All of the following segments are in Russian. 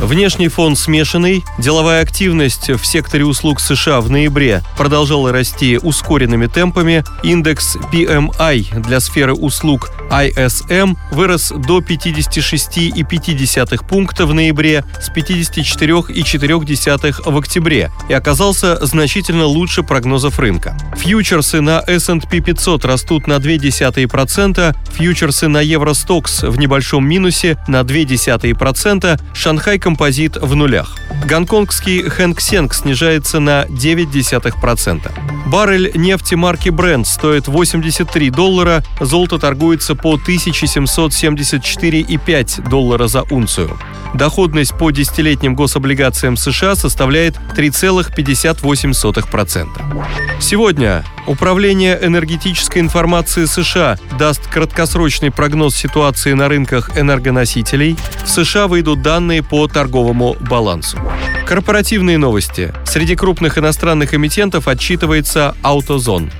Внешний фон смешанный, деловая активность в секторе услуг США в ноябре продолжала расти ускоренными темпами, индекс PMI для сферы услуг ISM вырос до 56,5 пункта в ноябре с 54,4 в октябре и оказался значительно лучше прогнозов рынка. Фьючерсы на S&P 500 растут на 0,2%, фьючерсы на Евростокс в небольшом минусе на 0,2%, Шанхай композит в нулях. Гонконгский Хэнк Сенг снижается на 0,9%. Баррель нефти марки Brent стоит 83 доллара, золото торгуется по 1774,5 доллара за унцию. Доходность по десятилетним гособлигациям США составляет 3,58%. Сегодня Управление энергетической информации США даст краткосрочный прогноз ситуации на рынках энергоносителей. В США выйдут данные по торговому балансу. Корпоративные новости. Среди крупных иностранных эмитентов отчитывается AutoZone.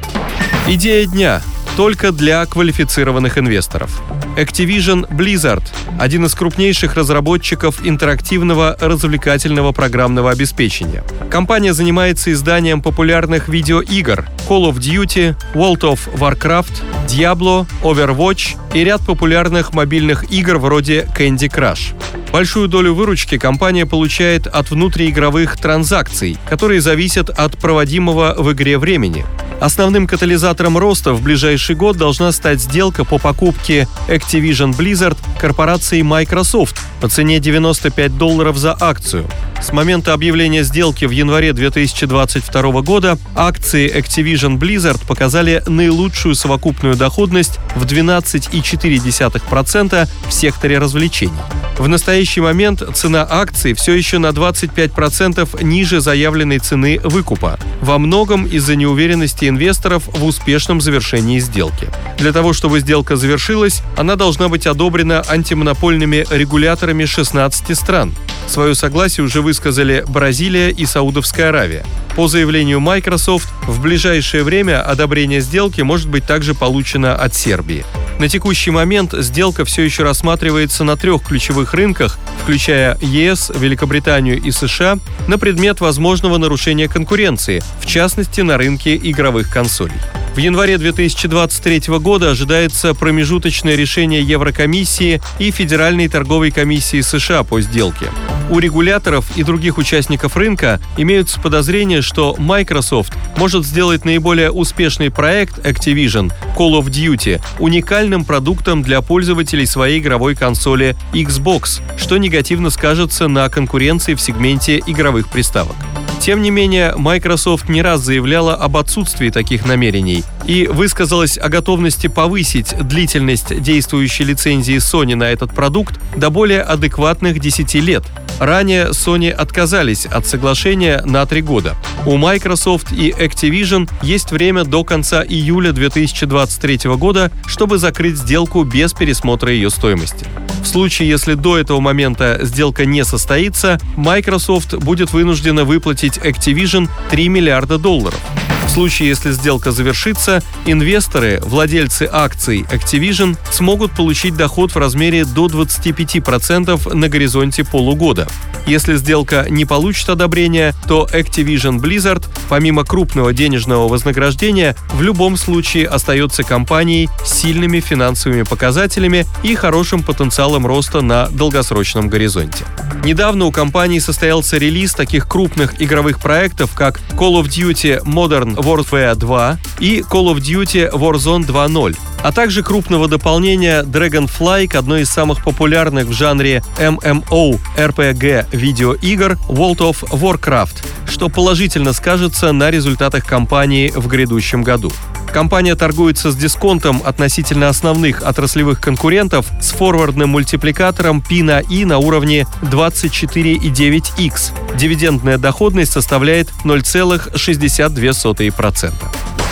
Идея дня только для квалифицированных инвесторов. Activision Blizzard – один из крупнейших разработчиков интерактивного развлекательного программного обеспечения. Компания занимается изданием популярных видеоигр Call of Duty, World of Warcraft, Diablo, Overwatch и ряд популярных мобильных игр вроде Candy Crush. Большую долю выручки компания получает от внутриигровых транзакций, которые зависят от проводимого в игре времени. Основным катализатором роста в ближайший год должна стать сделка по покупке Activision Blizzard корпорацией Microsoft по цене 95 долларов за акцию. С момента объявления сделки в январе 2022 года акции Activision Blizzard показали наилучшую совокупную доходность в 12,4% в секторе развлечений. В настоящий момент цена акций все еще на 25% ниже заявленной цены выкупа, во многом из-за неуверенности инвесторов в успешном завершении сделки. Для того, чтобы сделка завершилась, она должна быть одобрена антимонопольными регуляторами 16 стран. Свое согласие уже высказали Бразилия и Саудовская Аравия. По заявлению Microsoft, в ближайшее время одобрение сделки может быть также получено от Сербии. На текущий момент сделка все еще рассматривается на трех ключевых рынках, включая ЕС, Великобританию и США, на предмет возможного нарушения конкуренции, в частности на рынке игровых консолей. В январе 2023 года ожидается промежуточное решение Еврокомиссии и Федеральной торговой комиссии США по сделке. У регуляторов и других участников рынка имеются подозрения, что Microsoft может сделать наиболее успешный проект Activision Call of Duty уникальным продуктом для пользователей своей игровой консоли Xbox, что негативно скажется на конкуренции в сегменте игровых приставок. Тем не менее, Microsoft не раз заявляла об отсутствии таких намерений и высказалась о готовности повысить длительность действующей лицензии Sony на этот продукт до более адекватных 10 лет. Ранее Sony отказались от соглашения на три года. У Microsoft и Activision есть время до конца июля 2023 года, чтобы закрыть сделку без пересмотра ее стоимости. В случае, если до этого момента сделка не состоится, Microsoft будет вынуждена выплатить Activision 3 миллиарда долларов. В случае, если сделка завершится, инвесторы, владельцы акций Activision смогут получить доход в размере до 25% на горизонте полугода. Если сделка не получит одобрения, то Activision Blizzard, помимо крупного денежного вознаграждения, в любом случае остается компанией с сильными финансовыми показателями и хорошим потенциалом роста на долгосрочном горизонте. Недавно у компании состоялся релиз таких крупных игровых проектов, как Call of Duty Modern Warfare 2 и Call of Duty Warzone 2.0, а также крупного дополнения Dragonfly к одной из самых популярных в жанре MMO RPG видеоигр World of Warcraft, что положительно скажется на результатах компании в грядущем году. Компания торгуется с дисконтом относительно основных отраслевых конкурентов с форвардным мультипликатором P на I на уровне 24,9x. Дивидендная доходность составляет 0,62%.